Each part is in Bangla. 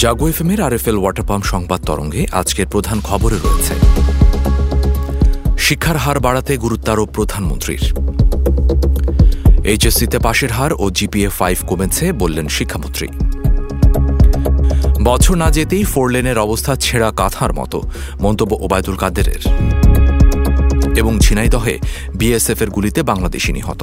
জাগো এফএমের আর ওয়াটার পাম্প সংবাদ তরঙ্গে আজকের প্রধান খবরে রয়েছে। শিক্ষার হার বাড়াতে গুরুত্বারোপ প্রধানমন্ত্রীর। এইচএসসিতে পাশের হার ও জিপিএ ফাইভ কমেছে বললেন শিক্ষামন্ত্রী। বছর না যেতেই ফোর লেনের অবস্থা ছেঁড়া কাঁথার মতো, মন্তব্য ওবায়দুল কাদেরের। এবং ঝিনাইদহে বিএসএফ এর গুলিতে বাংলাদেশি নিহত।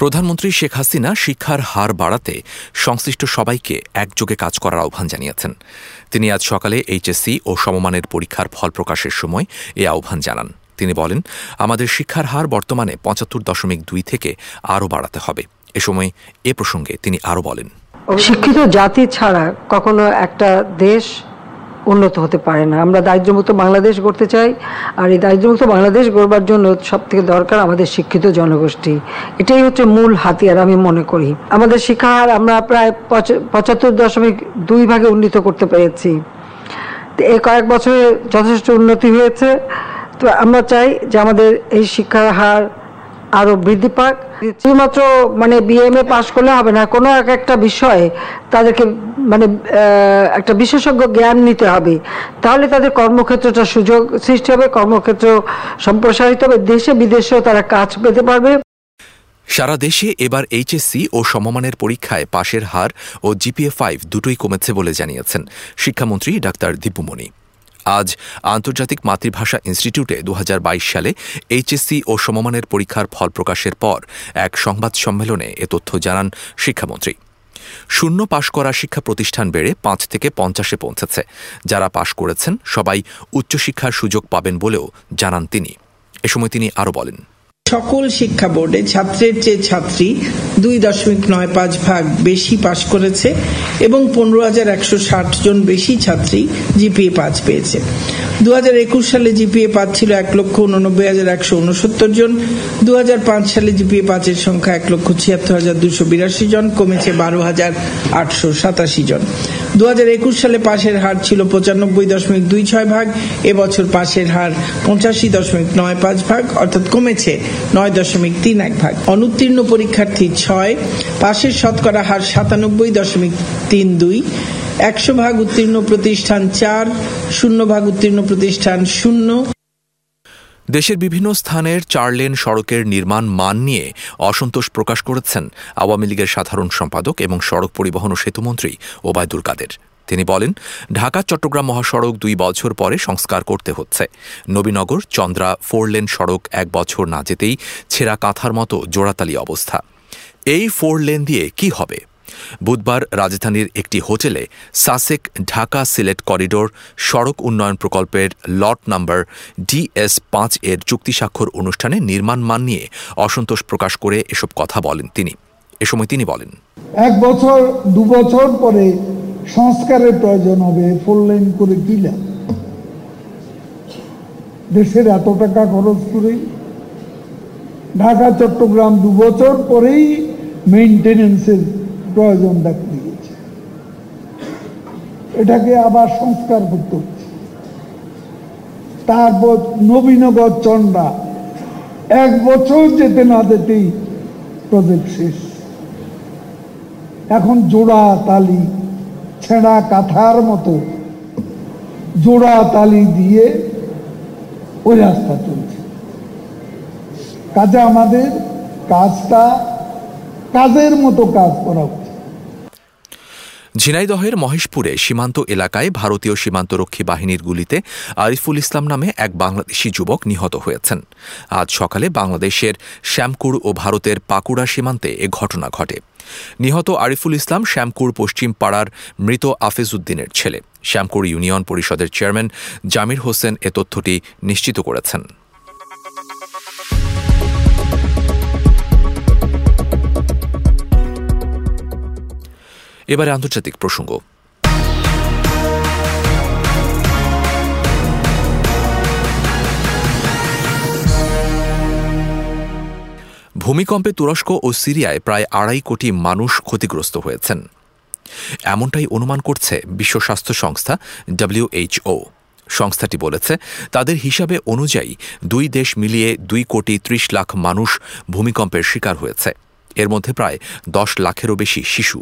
প্রধানমন্ত্রী শেখ হাসিনা শিক্ষার হার বাড়াতে সংশ্লিষ্ট সবাইকে একযোগে কাজ করার আহ্বান জানিয়েছেন। তিনি আজ সকালে এইচএসসি ও সমমানের পরীক্ষার ফল প্রকাশের সময় এ আহ্বান জানান। তিনি বলেন, আমাদের শিক্ষার হার বর্তমানে পঁচাত্তর দশমিক দুই থেকে আরও বাড়াতে হবে। এ সময় এ প্রসঙ্গে তিনি আরও বলেন। শিক্ষিত জাতি ছাড়া কখনো একটা দেশ উন্নত হতে পারে না। আমরা দারিদ্র্যমুক্ত বাংলাদেশ গড়তে চাই, আর এই দারিদ্র্যমুক্ত বাংলাদেশ গড়বার জন্য সব থেকে দরকার আমাদের শিক্ষিত জনগোষ্ঠী। এটাই হচ্ছে মূল হাতিয়ার আমি মনে করি। আমাদের শিক্ষা হার আমরা প্রায় পঁচাত্তর দশমিক দুই ভাগে উন্নীত করতে পেরেছি। এই কয়েক বছরে যথেষ্ট উন্নতি হয়েছে। তো আমরা চাই যে আমাদের এই শিক্ষার হার আরও বৃদ্ধি পাক। শুধুমাত্র মানে বিএমএ পাশ করলে হবে না, কোনো এক একটা বিষয়ে তাদেরকে মানে একটা বিশেষজ্ঞ জ্ঞান নিতে হবে। তাহলে তাদের কর্মক্ষেত্রটা সুযোগ সৃষ্টি হবে, কর্মক্ষেত্র সম্প্রসারিত হবে, দেশে বিদেশেও তারা কাজ পেতে পারবে। সারা দেশে এবার এইচএসসি ও সমমানের পরীক্ষায় পাশের হার ও জিপিএ ফাইভ দুটোই কমেছে বলে জানিয়েছেন শিক্ষামন্ত্রী ডাক্তার দীপুমণি আজ আন্তর্জাতিক মাতৃভাষা ইনস্টিটিউটে দু হাজার বাইশ সালে এইচএসসি ও সমমানের পরীক্ষার ফল প্রকাশের পর এক সংবাদ সম্মেলনে এ তথ্য জানান শিক্ষামন্ত্রী। শূন্য পাশ করা শিক্ষা প্রতিষ্ঠান বেড়ে পাঁচ থেকে পঞ্চাশে পৌঁছেছে। যারা পাশ করেছেন সবাই উচ্চশিক্ষার সুযোগ পাবেন বলেও জানান তিনি। এ সময় তিনি আরও বলেন। সকল শিক্ষা বোর্ডে ছাত্রের চেয়ে ছাত্রী দুই দশমিক নয় পাঁচ ভাগ বেশি পাশ করেছে এবং পনেরো হাজার একশো ষাট জন বেশি ছাত্রী জিপিএ পাঁচ পেয়েছে। দু হাজার একুশ সালে জিপিএ পাঁচ ছিল এক লক্ষ উননব্বই হাজার একশো উনসত্তর জন। দু হাজার পাঁচ সালে জিপিএ পাঁচের সংখ্যা এক লক্ষ ছিয়াত্তর হাজার দুশো বিরাশি জন, কমেছে বারো হাজার আটশো সাতাশি জন। দু হাজার একুশ সালে পাশের হার ছিল পঁচানব্বই দশমিক দুই ছয় ভাগ, এবছর পাশের হার পঁচাশি দশমিক নয় পাঁচ ভাগ, অর্থাৎ কমেছে নয় দশমিক তিন এক ভাগ। অনুত্তীর্ণ পরীক্ষার্থী ছয়, পাশের শতকরা হার সাতানব্বই দশমিক তিন দুই। একশো ভাগ উত্তীর্ণ প্রতিষ্ঠান চার, শূন্য ভাগ উত্তীর্ণ প্রতিষ্ঠান শূন্য। দেশের বিভিন্ন স্থানের চার লেন সড়কের নির্মাণ মান নিয়ে অসন্তোষ প্রকাশ করেছেন আওয়ামী লীগের সাধারণ সম্পাদক এবং সড়ক পরিবহন ও সেতুমন্ত্রী ওবায়দুল কাদের। তিনি বলেন, ঢাকা, চট্টগ্রাম মহাসড়ক দুই বছর পরে সংস্কার করতে হচ্ছে। নবীনগর, চন্দ্রা ফোর লেন সড়ক এক বছর না যেতেই ছেঁড়া কাঁথার মতো জোড়াতালি অবস্থা। এই ফোর লেন দিয়ে কি হবে? বুধবার রাজধানীর একটি হোটেলে সাসেক ঢাকা সিলেট করিডোর সড়ক উন্নয়ন প্রকল্পের লট নাম্বার ডিএস পাঁচ এর চুক্তি স্বাক্ষর অনুষ্ঠানে নির্মাণ মান নিয়ে অসন্তোষ প্রকাশ করে এসব কথা বলেন তিনি। এ সময় তিনি বলেন, এক বছর, দু বছর পরে সংস্কারের প্রয়োজন হবে ফোর লাইন করে দিলা দেশের এত টাকা খরচ করে ঢাকা, চট্টগ্রাম দু বছর পরেই মেইনটেনেন্সের প্রয়োজন দেখা দিয়েছে এটাকে আবার সংস্কার করতে হচ্ছে তারপর নবীনগর চন্ডা এক বছর যেতে না যেতেই প্রজেক্ট শেষ। এখন জোড়া তালি, ছেঁড়া কাঁথার মতো জোড়া তালি দিয়ে ওই রাস্তা চলছে। কাজে আমাদের কাজটা কাজের মতো কাজ করা উচিত। ঝিনাইদহের মহেশপুরে সীমান্ত এলাকায় ভারতীয় সীমান্তরক্ষী বাহিনীর গুলিতে আরিফুল ইসলাম নামে এক বাংলাদেশি যুবক নিহত হয়েছেন। আজ সকালে বাংলাদেশের শ্যামকুর ও ভারতের পাকুড়া সীমান্তে এ ঘটনা ঘটে। নিহত আরিফুল ইসলাম শ্যামকুর পশ্চিম পাড়ার মৃত আফেজ উদ্দিনের ছেলে। শ্যামকুর ইউনিয়ন পরিষদের চেয়ারম্যান জামির হোসেন এ তথ্যটি নিশ্চিত করেছেন। এবারে আন্তর্জাতিক প্রসঙ্গ। ভূমিকম্পে তুরস্ক ও সিরিয়ায় প্রায় আড়াই কোটি মানুষ ক্ষতিগ্রস্ত হয়েছেন। এমনটাই অনুমান করছে বিশ্ব স্বাস্থ্য সংস্থা ডব্লিউএইচও সংস্থাটি বলেছে, তাদের হিসাবে অনুযায়ী দুই দেশ মিলিয়ে দুই কোটি ত্রিশ লাখ মানুষ ভূমিকম্পের শিকার হয়েছে। এর মধ্যে প্রায় দশ লাখেরও বেশি শিশু।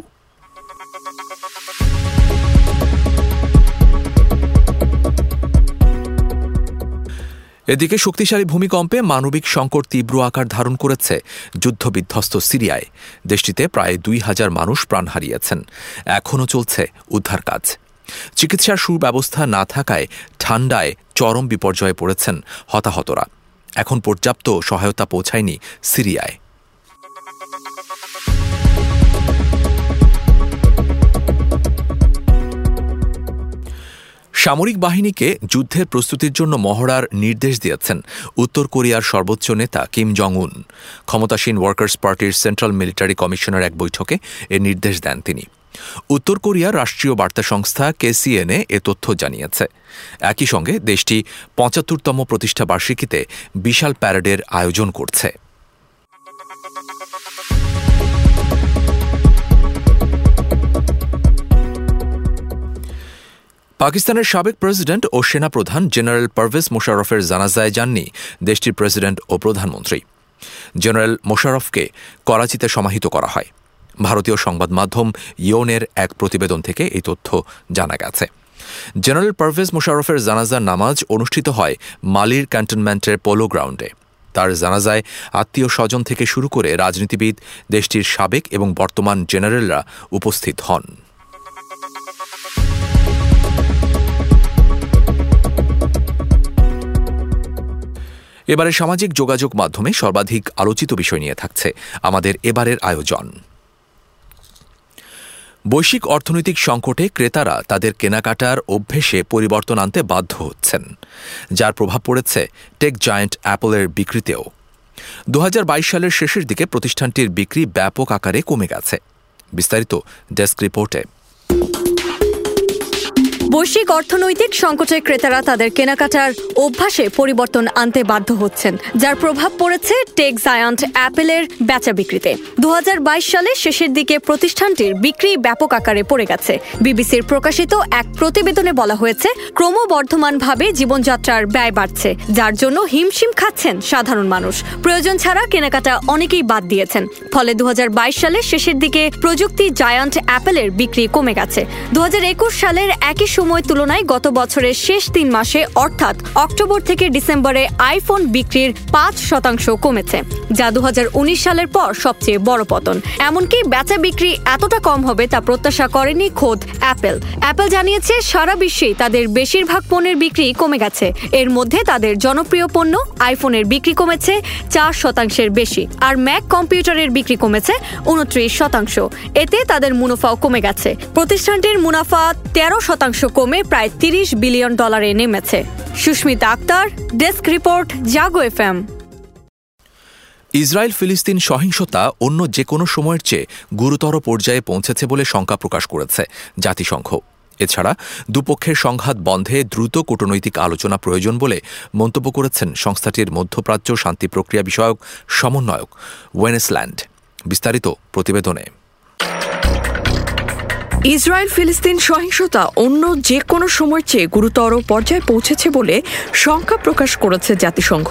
এদিকে শক্তিশালী ভূমিকম্পে মানবিক সংকট তীব্র আকার ধারণ করেছে যুদ্ধবিধ্বস্ত সিরিয়ায়। দেশটিতে প্রায় দুই হাজার মানুষ প্রাণ হারিয়েছেন। এখনও চলছে উদ্ধার কাজ। চিকিৎসার সুব্যবস্থা না থাকায় ঠান্ডায় চরম বিপর্যয়ে পড়েছেন হতাহতরা। এখন পর্যাপ্ত সহায়তা পৌঁছায়নি সিরিয়ায়। সামরিক বাহিনীকে যুদ্ধের প্রস্তুতির জন্য মহড়ার নির্দেশ দিয়েছেন উত্তর কোরিয়ার সর্বোচ্চ নেতা কিম জং উন ক্ষমতাসীন ওয়ার্কার্স পার্টির সেন্ট্রাল মিলিটারি কমিশনের এক বৈঠকে এ নির্দেশ দেন তিনি। উত্তর কোরিয়ার রাষ্ট্রীয় বার্তা সংস্থা কেসিএনএ এ তথ্য জানিয়েছে। একই সঙ্গে দেশটি পঁচাত্তরতম প্রতিষ্ঠাবার্ষিকীতে বিশাল প্যারেডের আয়োজন করছে। পাকিস্তানের সাবেক প্রেসিডেন্ট ও সেনাপ্রধান জেনারেল পারভেজ মোশারফের জানাজায় যাননি দেশটির প্রেসিডেন্ট ও প্রধানমন্ত্রী। জেনারেল মোশারফকে করাচিতে সমাহিত করা হয়। ভারতীয় সংবাদ মাধ্যম ইয়নের এক প্রতিবেদন থেকে এই তথ্য জানা গেছে। জেনারেল পারভেজ মোশারফের জানাজার নামাজ অনুষ্ঠিত হয় মালির ক্যান্টনমেন্টের পোলো গ্রাউন্ডে। তার জানাজায় আত্মীয় স্বজন থেকে শুরু করে রাজনীতিবিদ, দেশটির সাবেক এবং বর্তমান জেনারেলরা উপস্থিত হন। এবারে সামাজিক যোগাযোগ মাধ্যমে সর্বাধিক আলোচিত বিষয় নিয়ে থাকছে আমাদের এবারের আয়োজন। বৈশ্বিক অর্থনৈতিক সংকটে ক্রেতারা তাদের কেনাকাটার অভ্যেসে পরিবর্তন আনতে বাধ্য হচ্ছেন, যার প্রভাব পড়েছে টেক জায়ান্ট অ্যাপলের বিক্রিতেও। দু হাজার বাইশ সালের শেষের দিকে প্রতিষ্ঠানটির বিক্রি ব্যাপক আকারে কমে গেছে। বিস্তারিত ডেস্ক রিপোর্টে। বৈশ্বিক অর্থনৈতিক সংকটে ক্রেতারা তাদের কেনাকাটার অভ্যাসে পরিবর্তন আনতে বাধ্য হচ্ছেন, যার প্রভাব পড়েছে টেক জায়ান্ট অ্যাপেলের বেচা বিক্রিতে। দুহাজার বাইশ সালে শেষের দিকে প্রতিষ্ঠানটির বিক্রি ব্যাপক আকারে পড়ে গেছে। বিবিসির প্রকাশিত এক প্রতিবেদনে বলা হয়েছে, ক্রমবর্ধমানভাবে জীবনযাত্রার ব্যয় বাড়ছে, যার জন্য হিমশিম খাচ্ছেন সাধারণ মানুষ। প্রয়োজন ছাড়া কেনাকাটা অনেকেই বাদ দিয়েছেন। ফলে দু হাজার বাইশ সালে শেষের দিকে প্রযুক্তি জায়ান্ট অ্যাপেলের বিক্রি কমে গেছে। দু হাজার একুশ সালের একই সময় তুলনায় গত বছরের শেষ তিন মাসে, অর্থাৎ অক্টোবর থেকে ডিসেম্বরে আইফোন বিক্রির পাঁচ শতাংশ কমেছে, যা দুহাজার উনিশ সালের পর সবচেয়ে বড় পতন। এমনকি বেচা বিক্রি এতটা কম হবে তা প্রত্যাশা করেনি খোদ অ্যাপেল। অ্যাপেল জানিয়েছে, সারা বিশ্বেই তাদের বেশিরভাগ পণ্যের বিক্রি কমে গেছে। এর মধ্যে তাদের জনপ্রিয় পণ্য আইফোনের বিক্রি কমেছে চার শতাংশের বেশি, আর ম্যাক কম্পিউটারের বিক্রি কমেছে উনত্রিশ শতাংশ। এতে তাদের মুনাফাও কমে গেছে। প্রতিষ্ঠানটির মুনাফা তেরো শতাংশ কমে প্রায় তিরিশ বিলিয়ন ডলারে নেমেছে। Susmita Akter, desk report, Jago FM. Israel ফিলিস্তিন সহিংসতা অন্য যে কোনো সময়ের চেয়ে গুরুতর পর্যায়ে পৌঁছেছে বলে শঙ্কা প্রকাশ করেছে জাতিসংঘ। এছাড়া দুপক্ষের সংঘাত বন্ধে দ্রুত কূটনৈতিক আলোচনা প্রয়োজন বলে মন্তব্য করেছেন সংস্থাটির মধ্যপ্রাচ্য শান্তি প্রক্রিয়া বিষয়ক সমন্বয়ক ওয়েনেসল্যান্ড। বিস্তারিত প্রতিবেদনে। ইসরায়েল ফিলিস্তিন সহিংসতা অন্য যে কোনো সময়ের চেয়ে গুরুতর পর্যায়ে পৌঁছেছে বলে শঙ্কা প্রকাশ করেছে জাতিসংঘ।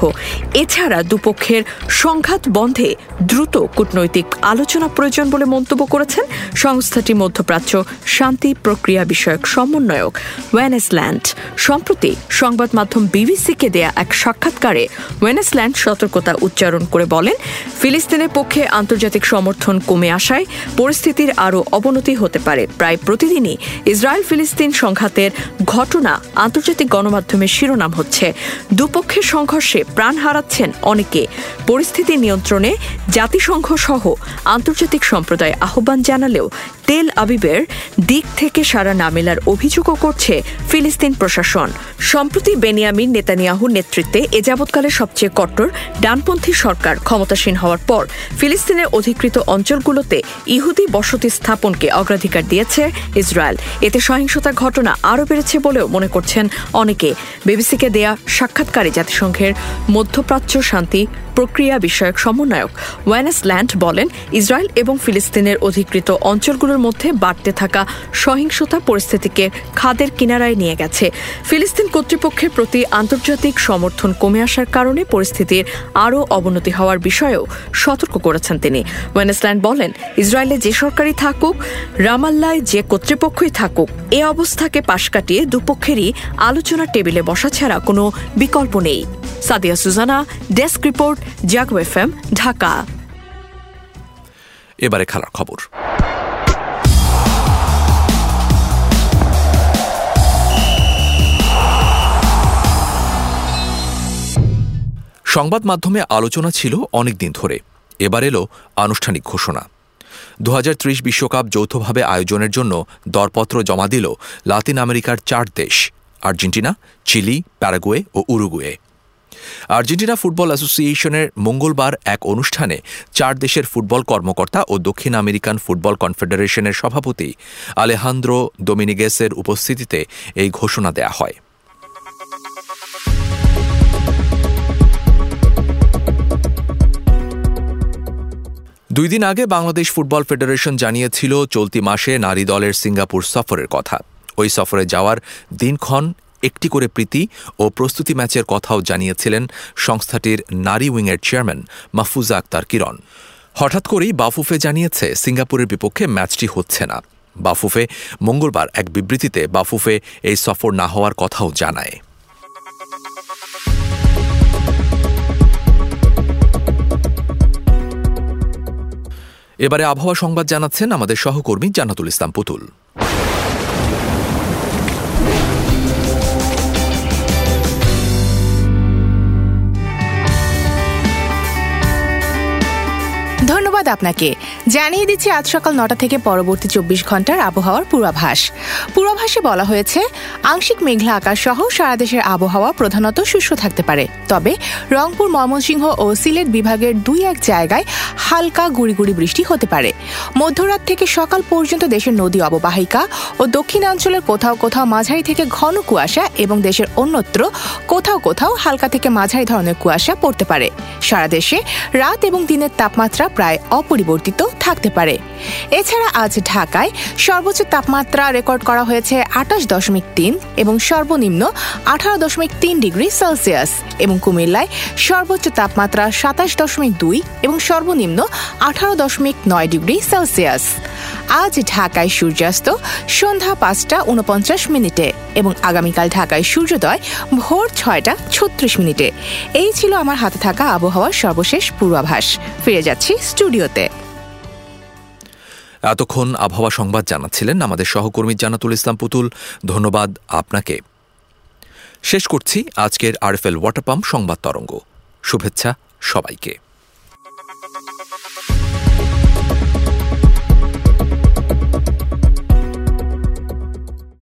এছাড়া দুপক্ষের সংঘাত বন্ধে দ্রুত কূটনৈতিক আলোচনা প্রয়োজন বলে মন্তব্য করেছেন সংস্থাটি মধ্যপ্রাচ্য শান্তি প্রক্রিয়া বিষয়ক সমন্বয়ক ওয়েনেসল্যান্ড। সম্প্রতি সংবাদ মাধ্যম বিবিসিকে দেয়া এক সাক্ষাৎকারে ওয়েনেসল্যান্ড সতর্কতা উচ্চারণ করে বলেন, ফিলিস্তিনের পক্ষে আন্তর্জাতিক সমর্থন কমে আসায় পরিস্থিতির আরও অবনতি হতে পারে। প্রায় প্রতিদিনই ইসরায়েল ফিলিস্তিন সংঘাতের ঘটনা আন্তর্জাতিক গণমাধ্যমে শিরোনাম হচ্ছে। দুপক্ষের সংঘর্ষে প্রাণ হারাচ্ছেন অনেকে। পরিস্থিতি নিয়ন্ত্রণে জাতিসংঘ সহ আন্তর্জাতিক সম্প্রদায় আহ্বান জানালেও তেল আবিবের দিক থেকে সারা না মেলার অভিযোগও করছে ফিলিস্তিন প্রশাসন। সম্প্রতি বেনিয়ামিন নেতানিয়াহুর নেতৃত্বে এ যাবৎকালে সবচেয়ে কট্টর ডানপন্থী সরকার ক্ষমতাসীন হওয়ার পর ফিলিস্তিনের অধিকৃত অঞ্চলগুলোতে ইহুদি বসতি স্থাপনকে অগ্রাধিকার দিয়েছে ইসরায়েল। এতে সহিংসতার ঘটনা আরও বেড়েছে বলেও মনে করছেন অনেকে। বিবিসিকে দেয়া সাক্ষাৎকারে জাতিসংঘের মধ্যপ্রাচ্য শান্তি প্রক্রিয়া বিষয়ক সমন্বয়ক ওয়ানেস ল্যান্ড বলেন, ইসরায়েল এবং ফিলিস্তিনের অধিকৃত অঞ্চলগুলোর মধ্যে বাড়তে থাকা সহিংসতা পরিস্থিতিকে খাদের কিনারায় নিয়ে গেছে। ফিলিস্তিন কর্তৃপক্ষের প্রতি আন্তর্জাতিক সমর্থন কমে আসার কারণে পরিস্থিতির আরও অবনতি হওয়ার বিষয়েও সতর্ক করেছেন তিনি। ওয়েনেসল্যান্ড বলেন, ইসরায়েলে যে সরকারই থাকুক, রামাল্লায় যে কর্তৃপক্ষই থাকুক, এ অবস্থাকে পাশ কাটিয়ে দুপক্ষেরই আলোচনার টেবিলে বসা ছাড়া কোনো বিকল্প নেই। Sadia Sujana, desk report Jago F Dhaka এবারে খেলার খবর। সংবাদ মাধ্যমে আলোচনা ছিল অনেক দিন ধরে। এবার এলো আনুষ্ঠানিক ঘোষণা। দু বিশ্বকাপ যৌথভাবে আয়োজনের জন্য দরপত্র জমা দিল লাতিন আমেরিকার চার দেশ, আর্জেন্টিনা, চিলি, প্যারাগুয়ে ও উরুগুয়ে। আর্জেন্টিনা ফুটবল অ্যাসোসিয়েশনের মঙ্গলবার এক অনুষ্ঠানে চার দেশের ফুটবল কর্মকর্তা ও দক্ষিণ আমেরিকান ফুটবল কনফেডারেশনের সভাপতি আলেহান্দ্রো ডোমিনিগেসের উপস্থিতিতে এই ঘোষণা দেয়া হয়। দুই দিন আগে বাংলাদেশ ফুটবল ফেডারেশন জানিয়েছিল, চলতি মাসে নারী দলের সিঙ্গাপুর সফরের কথা। ওই সফরে যাওয়ার দিনক্ষণ একটি করে প্রীতি ও প্রস্তুতি ম্যাচের কথাও জানিয়েছিলেন সংস্থাটির নারী উইংয়ের চেয়ারম্যান মাহফুজা আক্তার কিরণ। হঠাৎ করেই বাফুফে জানিয়েছে, সিঙ্গাপুরের বিপক্ষে ম্যাচটি হচ্ছে না। বাফুফে মঙ্গলবার এক বিবৃতিতে বাফুফে এই সফর না হওয়ার কথাও জানায়। এবারে আবহাওয়া সংবাদ জানাচ্ছেন আমাদের সহকর্মী জান্নাতুল ইসলাম পুতুল। ধন্যবাদ আপনাকে। জানিয়ে দিচ্ছি আজ সকাল নটা থেকে পরবর্তী চব্বিশ ঘণ্টার আবহাওয়ার পূর্বাভাস। পূর্বাভাসে বলা হয়েছে, আংশিক মেঘলা আকাশ সহ সারা দেশের আবহাওয়া প্রধানত শুষ্ক থাকতে পারে। তবে রংপুর, ময়মনসিংহ ও সিলেট বিভাগের দুই এক জায়গায় হালকা গুড়ি গুড়ি বৃষ্টি হতে পারে। মধ্যরাত থেকে সকাল পর্যন্ত দেশের নদী অববাহিকা ও দক্ষিণাঞ্চলের কোথাও কোথাও মাঝারি থেকে ঘন কুয়াশা এবং দেশের অন্যত্র কোথাও কোথাও হালকা থেকে মাঝারি ধরনের কুয়াশা পড়তে পারে। সারা দেশে রাত এবং দিনের তাপমাত্রা প্রায় অপরিবর্তিত থাকতে পারে। এছাড়া আজ ঢাকায় সর্বোচ্চ তাপমাত্রা রেকর্ড করা হয়েছে আঠাশ দশমিক তিন এবং সর্বনিম্ন আঠারো দশমিক তিন ডিগ্রি সেলসিয়াস এবং কুমিল্লায় সর্বোচ্চ তাপমাত্রা সাতাশ দশমিক দুই এবং সর্বনিম্ন আঠারো দশমিক নয় ডিগ্রি সেলসিয়াস। আজ ঢাকায় সূর্যাস্ত, সন্ধ্যা পাঁচটা উনপঞ্চাশ মিনিটে এবং আগামীকাল ঢাকায় সূর্যোদয় ভোর ছয়টা ছত্রিশ মিনিটে। এই ছিল আমার হাতে থাকা আবহাওয়ার সর্বশেষ পূর্বাভাস। ফিরে যাচ্ছি স্টুডিওতে। এতক্ষণ আবহাওয়া সংবাদ জানাচ্ছিলেন আমাদের সহকর্মী জানাতুল ইসলাম পুতুল। ধন্যবাদ আপনাকে। শেষ করছি আজকের আরএফএল ওয়াটার পাম্প সংবাদ তরঙ্গ। শুভেচ্ছা সবাইকে।